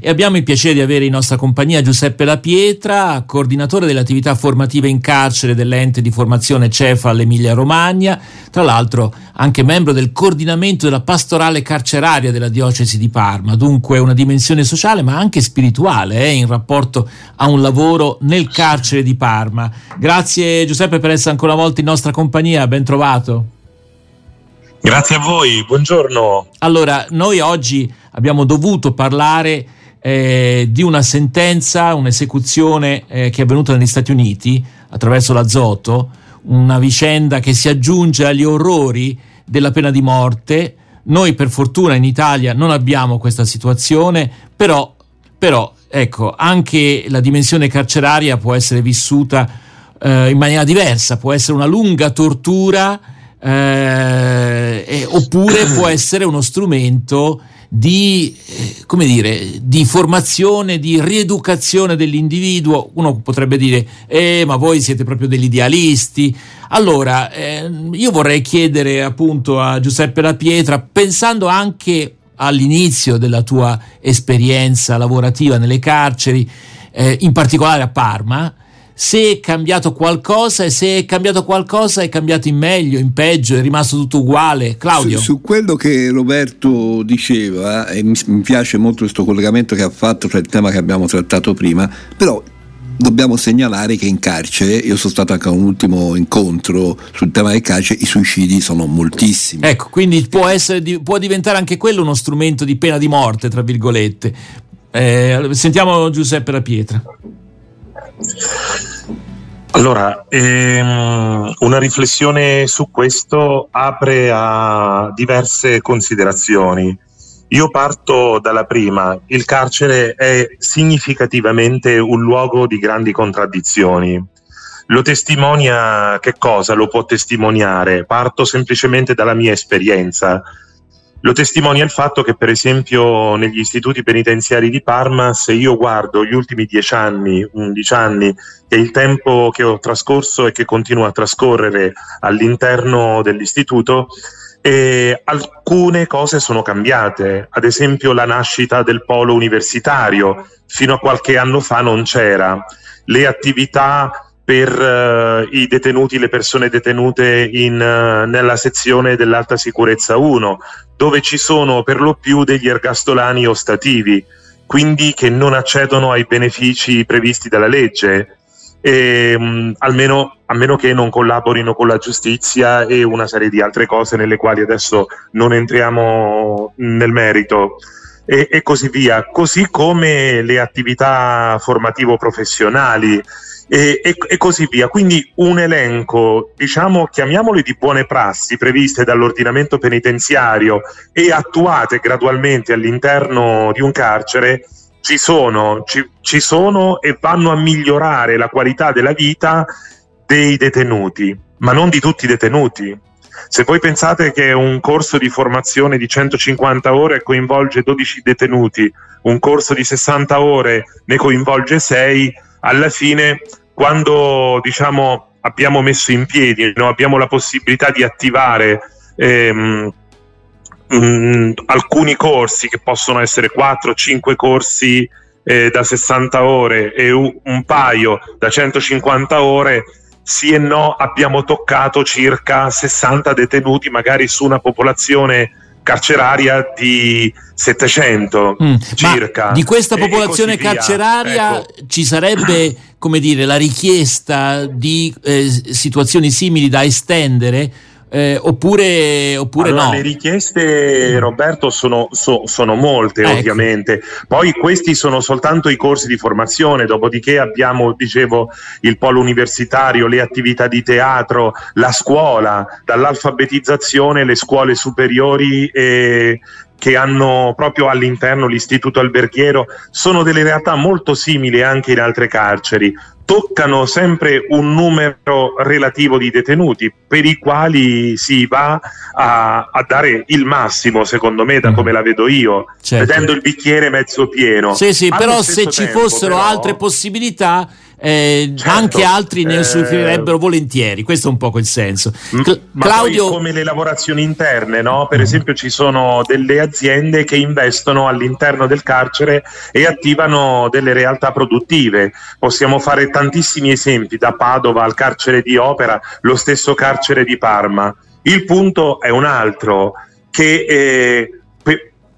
e abbiamo il piacere di avere in nostra compagnia Giuseppe La Pietra, coordinatore delle attività formative in carcere dell'ente di formazione Cefal Emilia Romagna, tra l'altro anche membro del coordinamento della pastorale carceraria della diocesi di Parma, dunque una dimensione sociale ma anche spirituale eh, in rapporto a un lavoro nel carcere di Parma. Grazie Giuseppe per essere ancora una volta in nostra compagnia, ben trovato. Grazie a voi, buongiorno. Allora, noi oggi abbiamo dovuto parlare eh, di una sentenza, un'esecuzione eh, che è avvenuta negli Stati Uniti attraverso l'azoto, una vicenda che si aggiunge agli orrori della pena di morte. Noi per fortuna in Italia non abbiamo questa situazione, però, però ecco, anche la dimensione carceraria può essere vissuta eh, in maniera diversa, può essere una lunga tortura eh, eh, oppure può essere uno strumento di, eh, come dire, di formazione, di rieducazione dell'individuo. Uno potrebbe dire, eh, ma voi siete proprio degli idealisti. Allora, eh, io vorrei chiedere appunto a Giuseppe La Pietra, pensando anche all'inizio della tua esperienza lavorativa nelle carceri, eh, in particolare a Parma, se è cambiato qualcosa e se è cambiato qualcosa è cambiato in meglio, in peggio, è rimasto tutto uguale. Claudio. Su, su quello che Roberto diceva, e mi, mi piace molto questo collegamento che ha fatto tra il tema che abbiamo trattato prima, però dobbiamo segnalare che in carcere, io sono stato anche a un ultimo incontro sul tema del carcere, i suicidi sono moltissimi. Ecco, quindi può, essere, può diventare anche quello uno strumento di pena di morte, tra virgolette. Eh, sentiamo Giuseppe La Pietra. Allora, ehm, una riflessione su questo apre a diverse considerazioni. Io parto dalla prima. Il carcere è significativamente un luogo di grandi contraddizioni. Lo testimonia che cosa lo può testimoniare? Parto semplicemente dalla mia esperienza. Lo testimonia il fatto che, per esempio, negli istituti penitenziari di Parma, se io guardo gli ultimi 10 anni, 11 anni, è il tempo che ho trascorso e che continua a trascorrere all'interno dell'istituto, e alcune cose sono cambiate, ad esempio la nascita del polo universitario, fino a qualche anno fa non c'era, le attività per uh, i detenuti, le persone detenute in, uh, nella sezione dell'alta sicurezza 1, dove ci sono per lo più degli ergastolani ostativi, quindi che non accedono ai benefici previsti dalla legge, e, um, almeno, a meno che non collaborino con la giustizia e una serie di altre cose nelle quali adesso non entriamo nel merito. E, e così via, così come le attività formativo-professionali, e, e, e, così via. Quindi un elenco, diciamo, chiamiamoli di buone prassi previste dall'ordinamento penitenziario e attuate gradualmente all'interno di un carcere ci sono, ci, ci sono e vanno a migliorare la qualità della vita dei detenuti, ma non di tutti i detenuti. Se voi pensate che un corso di formazione di 150 ore coinvolge 12 detenuti, un corso di 60 ore ne coinvolge 6, alla fine quando diciamo, abbiamo messo in piedi, no? abbiamo la possibilità di attivare ehm, mh, mm, alcuni corsi che possono essere 4-5 corsi eh, da 60 ore e un, paio da 150 ore, sì e no abbiamo toccato circa 60 detenuti magari su una popolazione carceraria di 700 mm, circa. di questa popolazione carceraria ecco. ci sarebbe, come dire, la richiesta di eh, situazioni simili da estendere eh, oppure, oppure allora, no? Le richieste, Roberto, sono, so, sono molte ecco. ovviamente. Poi questi sono soltanto i corsi di formazione, dopodiché abbiamo, dicevo, il polo universitario, le attività di teatro, la scuola, dall'alfabetizzazione, le scuole superiori e, che hanno proprio all'interno l'istituto alberghiero sono delle realtà molto simili anche in altre carceri, toccano sempre un numero relativo di detenuti per i quali si va a, a dare il massimo, secondo me, da mm. come la vedo io, certo. vedendo il bicchiere mezzo pieno. Sì, sì, Allo però se ci fossero però... altre possibilità eh, certo, anche altri ne usufruirebbero eh, volentieri. Questo è un po' il senso. Cl- ma Claudio... come le lavorazioni interne, no? Per mm. esempio, ci sono delle aziende che investono all'interno del carcere e attivano delle realtà produttive. Possiamo fare tantissimi esempi, da Padova al carcere di Opera, lo stesso carcere di Parma. Il punto è un altro, che eh,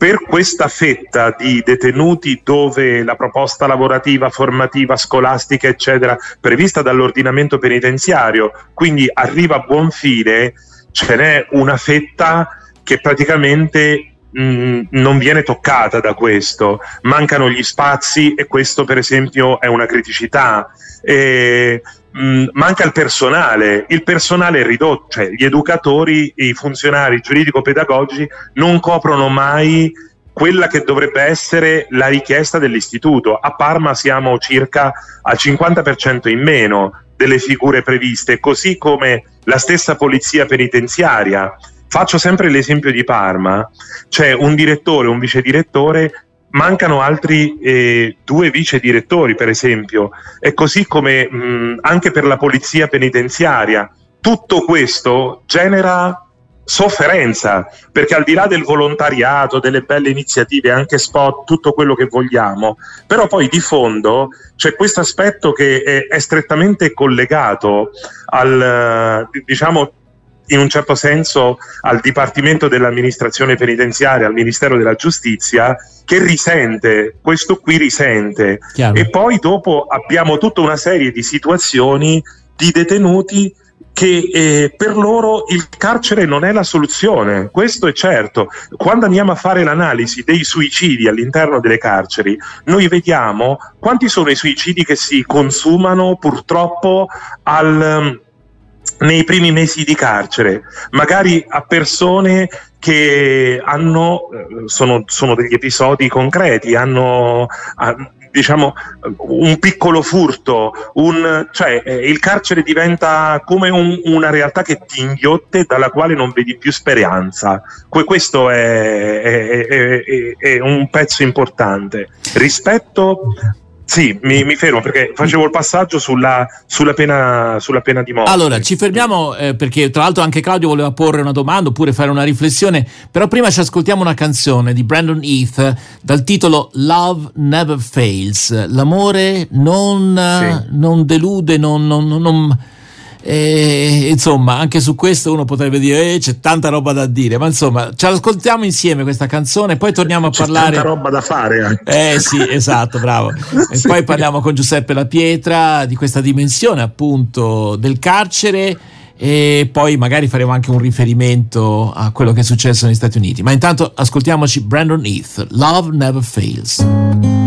per questa fetta di detenuti dove la proposta lavorativa, formativa, scolastica, eccetera, prevista dall'ordinamento penitenziario, quindi arriva a buon fine, ce n'è una fetta che praticamente mh, non viene toccata da questo, mancano gli spazi e questo per esempio è una criticità. E, mh, manca il personale, il personale è ridotto, cioè gli educatori, i funzionari giuridico-pedagogici non coprono mai quella che dovrebbe essere la richiesta dell'istituto. A Parma siamo circa al 50% in meno delle figure previste, così come la stessa polizia penitenziaria. Faccio sempre l'esempio di Parma, c'è un direttore, un vice direttore mancano altri eh, due vice direttori, per esempio, e così come mh, anche per la polizia penitenziaria. Tutto questo genera sofferenza, perché al di là del volontariato, delle belle iniziative, anche spot, tutto quello che vogliamo, però poi di fondo c'è questo aspetto che è, è strettamente collegato al, diciamo, in un certo senso al Dipartimento dell'amministrazione penitenziaria, al Ministero della Giustizia, che risente, questo qui risente. Chiaro. E poi dopo abbiamo tutta una serie di situazioni di detenuti che eh, per loro il carcere non è la soluzione, questo è certo. Quando andiamo a fare l'analisi dei suicidi all'interno delle carceri, noi vediamo quanti sono i suicidi che si consumano purtroppo al nei primi mesi di carcere, magari a persone che hanno, eh, sono, sono degli episodi concreti, hanno, diciamo un piccolo furto, un, cioè eh, il carcere diventa come un, una realtà che ti inghiotte dalla quale non vedi più speranza. Que- questo è, è, è, è, un pezzo importante rispetto sì, mi, mi, fermo perché facevo il passaggio sulla, sulla, pena, sulla pena, di morte. Allora, ci fermiamo eh, perché tra l'altro anche Claudio voleva porre una domanda oppure fare una riflessione, però prima ci ascoltiamo una canzone di Brandon Heath dal titolo Love Never Fails. L'amore non, sì. non delude, non, non, non e, insomma, anche su questo uno potrebbe dire eh, c'è tanta roba da dire, ma insomma, ce l'ascoltiamo insieme questa canzone, poi torniamo a c'è parlare. C'è tanta roba da fare. Anche. Eh sì, esatto, bravo. E sì. poi parliamo con Giuseppe La Pietra di questa dimensione appunto del carcere e poi magari faremo anche un riferimento a quello che è successo negli Stati Uniti. Ma intanto ascoltiamoci Brandon Heath, Love Never Fails.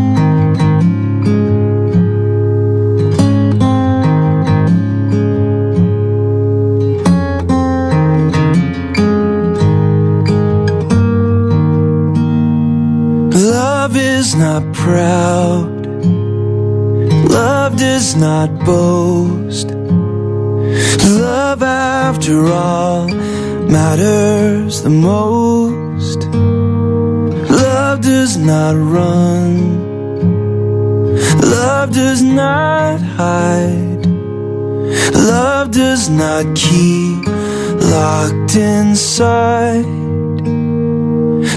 Not proud. Love does not boast. Love, after all, matters the most. Love does not run. Love does not hide. Love does not keep locked inside.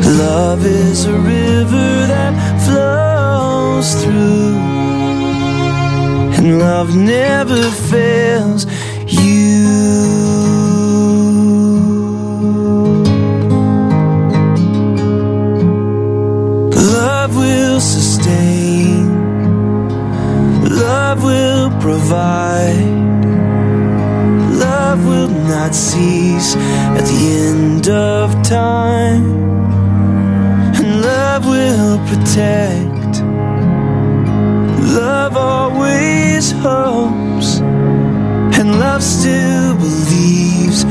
Love is a river that flows through, and love never fails you. Love will sustain, love will provide, love will not cease at the end of time, love will protect love always hopes, and love still believes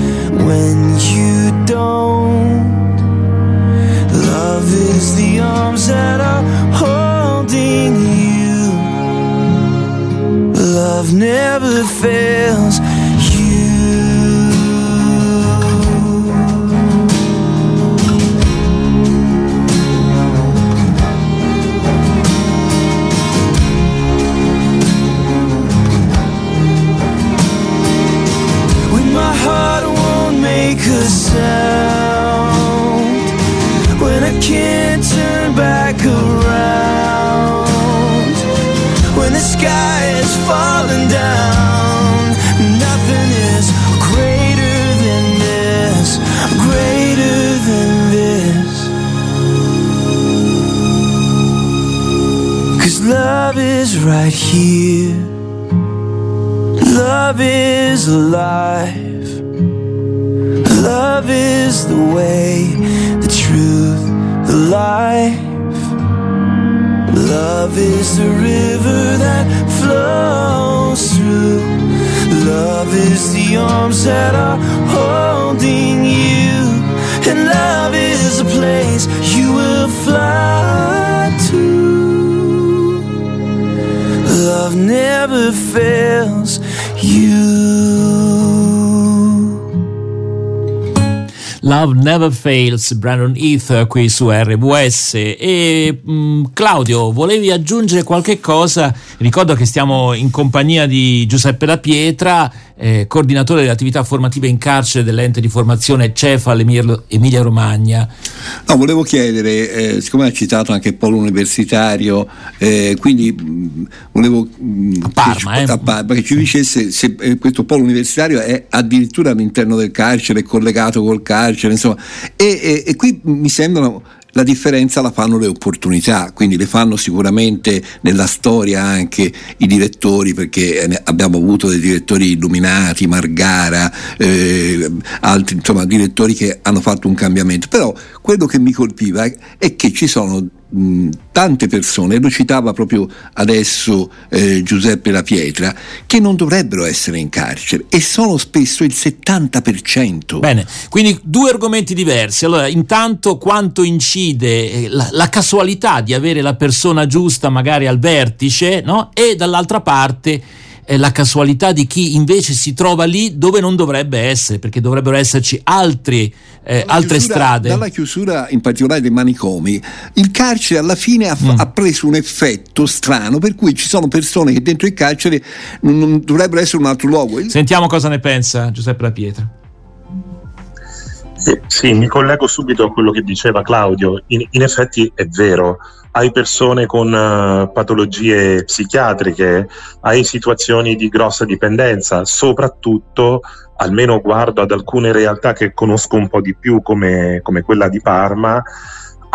when you don't. Love is the arms that are holding you. Love never fails. Love is right here. Love is alive. Love is the way, the truth, the life. Love is the river that flows through. Love is the arms that are holding you. And love is a place you will fly Love never fails you. Love Never Fails, Brandon Heath qui su RWS. E mh, mm, Claudio, volevi aggiungere qualche cosa? Ricordo che stiamo in compagnia di Giuseppe La Pietra eh, coordinatore delle attività formative in carcere dell'ente di formazione Cefal Emilia Romagna. No, volevo chiedere, eh, siccome ha citato anche il polo universitario, eh, quindi mh, mm, volevo mh, mm, a Parma, che, a Parma, che ci dicesse se eh, questo polo universitario è addirittura all'interno del carcere, è collegato col carcere, insomma, e, e, e qui mi sembrano la differenza la fanno le opportunità, quindi le fanno sicuramente nella storia anche i direttori, perché abbiamo avuto dei direttori illuminati, Margara, eh, altri insomma, direttori che hanno fatto un cambiamento. Però quello che mi colpiva è che ci sono tante persone, lo citava proprio adesso eh, Giuseppe La Pietra, che non dovrebbero essere in carcere e sono spesso il 70%. Bene, quindi due argomenti diversi. Allora, intanto quanto incide eh, la, la casualità di avere la persona giusta magari al vertice, no? E dall'altra parte eh, la casualità di chi invece si trova lì dove non dovrebbe essere, perché dovrebbero esserci altri, eh, altre chiusura, strade. Dalla chiusura in particolare dei manicomi, il carcere alla fine ha, mm. ha, preso un effetto strano, per cui ci sono persone che dentro il carcere non, non dovrebbero essere un altro luogo. Sentiamo cosa ne pensa Giuseppe La Pietra. Sì, mi collego subito a quello che diceva Claudio. In, in effetti è vero, hai persone con uh, patologie psichiatriche, hai situazioni di grossa dipendenza, soprattutto, almeno guardo ad alcune realtà che conosco un po' di più come, come quella di Parma,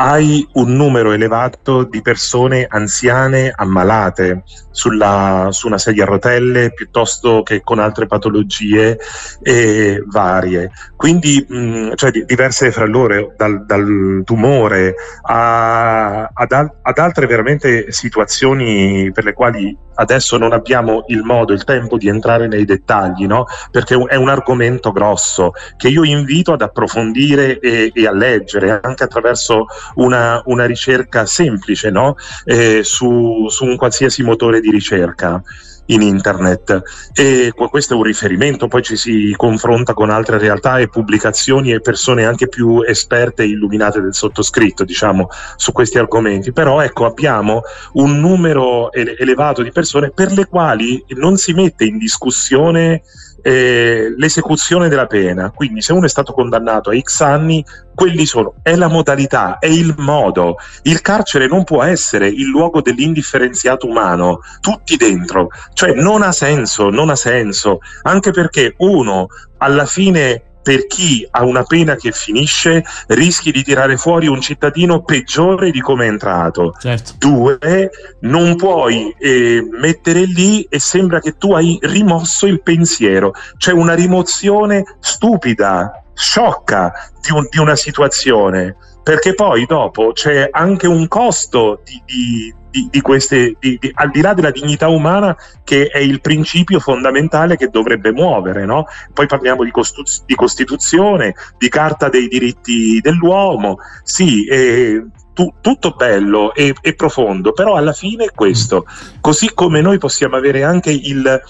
hai un numero elevato di persone anziane ammalate sulla, su una sedia a rotelle piuttosto che con altre patologie eh, varie. Quindi mh, cioè, diverse fra loro, dal, dal tumore a, ad, ad, altre veramente situazioni per le quali adesso non abbiamo il modo, il tempo di entrare nei dettagli, no? perché è un argomento grosso che io invito ad approfondire e, e a leggere anche attraverso una, una ricerca semplice no? eh, su, su un qualsiasi motore di ricerca in internet. E questo è un riferimento, poi ci si confronta con altre realtà e pubblicazioni e persone anche più esperte e illuminate del sottoscritto, diciamo, su questi argomenti, però ecco abbiamo un numero elevato di persone per le quali non si mette in discussione eh, l'esecuzione della pena. Quindi, se uno è stato condannato a X anni, quelli sono, è la modalità, è il modo. Il carcere non può essere il luogo dell'indifferenziato umano, tutti dentro. Cioè, non ha senso, non ha senso, anche perché uno alla fine per chi ha una pena che finisce rischi di tirare fuori un cittadino peggiore di come è entrato. Certo. Due, non puoi eh, mettere lì e sembra che tu hai rimosso il pensiero. C'è una rimozione stupida, sciocca di, un, di una situazione perché poi dopo c'è anche un costo di, di, di, di queste, al di là della dignità umana che è il principio fondamentale che dovrebbe muovere. No? Poi parliamo di, costu- di, Costituzione, di Carta dei diritti dell'uomo, sì, eh, tu, tutto bello e, e profondo, però alla fine è questo. Così come noi possiamo avere anche il,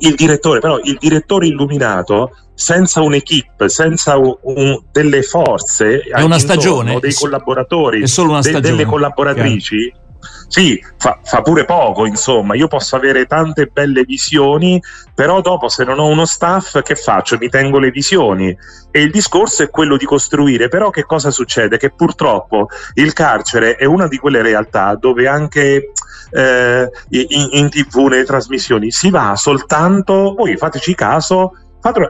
il direttore, però il direttore illuminato senza un'equipe, senza un, un, delle forze, è una stagione, dei collaboratori, è solo una de, delle collaboratrici. Chiaro. Sì, fa, fa, pure poco, insomma, io posso avere tante belle visioni, però dopo se non ho uno staff che faccio? Mi tengo le visioni e il discorso è quello di costruire, però che cosa succede? Che purtroppo il carcere è una di quelle realtà dove anche eh, in, in tv, nelle trasmissioni, si va soltanto, voi fateci caso,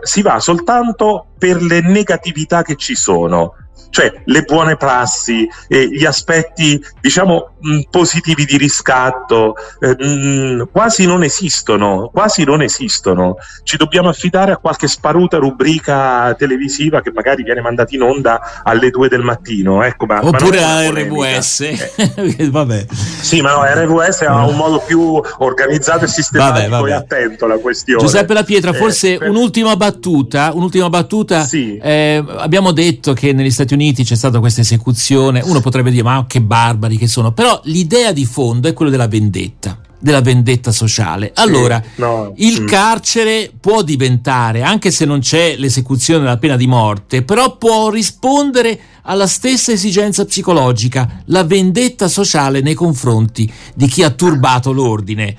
si va soltanto per le negatività che ci sono cioè le buone prassi, eh, gli aspetti diciamo positivi di riscatto eh, mh, quasi non esistono, quasi non esistono. Ci dobbiamo affidare a qualche sparuta rubrica televisiva che magari viene mandata in onda alle 2 del mattino. Ecco, ma, Oppure ma a. Eh. vabbè. Sì, ma no, RVS ha un modo più organizzato e sistematico vabbè, vabbè. e attento alla questione. Giuseppe La Pietra, forse per... un'ultima battuta, un'ultima battuta. Sì. Eh, abbiamo detto che negli Stati Uniti Uniti c'è stata questa esecuzione, uno potrebbe dire ma che barbari che sono, però l'idea di fondo è quella della vendetta della vendetta sociale. Allora, sì, no, il mm. carcere può diventare, anche se non c'è l'esecuzione della pena di morte, però può rispondere alla stessa esigenza psicologica, la vendetta sociale nei confronti di chi ha turbato l'ordine.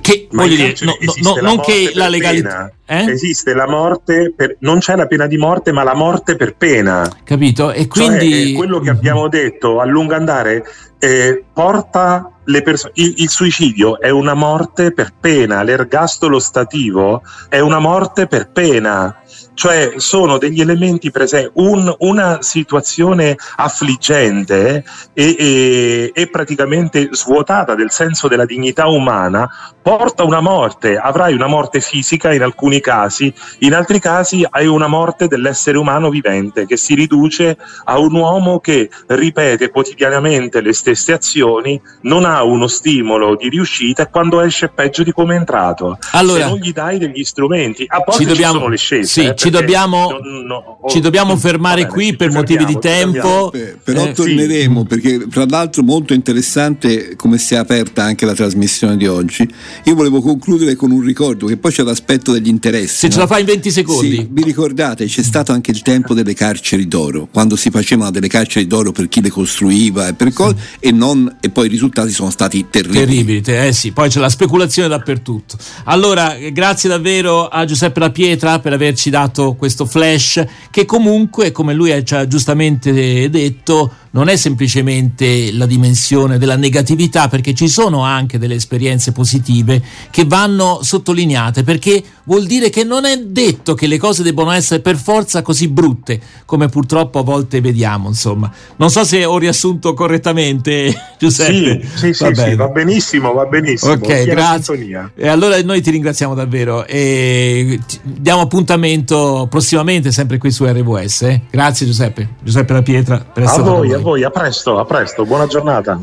Che voglio dire, no, no, non che la legalità. Eh? Esiste la morte, per, non c'è la pena di morte, ma la morte per pena. Capito? E quindi. Cioè, quello che abbiamo detto a lungo andare eh, porta le persone. Il, il, suicidio è una morte per pena, l'ergastolo stativo è una morte per pena cioè sono degli elementi presenti, un, una situazione affliggente e, e, e, praticamente svuotata del senso della dignità umana porta una morte, avrai una morte fisica in alcuni casi, in altri casi hai una morte dell'essere umano vivente che si riduce a un uomo che ripete quotidianamente le stesse azioni, non ha uno stimolo di riuscita e quando esce peggio di come è entrato. Allora, Se non gli dai degli strumenti, a volte ci, dobbiamo, ci sono le scelte. Sì, eh, ci dobbiamo, no, no, ci dobbiamo fermare bene, qui per motivi di tempo. Però eh, torneremo sì. perché tra l'altro molto interessante come si è aperta anche la trasmissione di oggi. Io volevo concludere con un ricordo che poi c'è l'aspetto degli interessi. Se ce la fai in 20 secondi. Sì, vi ricordate c'è stato anche il tempo delle carceri d'oro, quando si facevano delle carceri d'oro per chi le costruiva e per cose e, non, e poi i risultati sono stati terribili. Terribili, eh sì, poi c'è la speculazione dappertutto. Allora, grazie davvero a Giuseppe La Pietra per averci dato dato questo flash che comunque, come lui ci ha giustamente detto, non è semplicemente la dimensione della negatività, perché ci sono anche delle esperienze positive che vanno sottolineate, perché vuol dire che non è detto che le cose debbano essere per forza così brutte, come purtroppo a volte vediamo, insomma. Non so se ho riassunto correttamente, Giuseppe. Sì, sì, va, sì, sì va benissimo, va benissimo. Ok, grazie. E allora noi ti ringraziamo davvero e diamo appuntamento prossimamente sempre qui su RWS. Eh? Grazie Giuseppe, Giuseppe La Pietra per essere a voi, voi, a presto, a presto, buona giornata.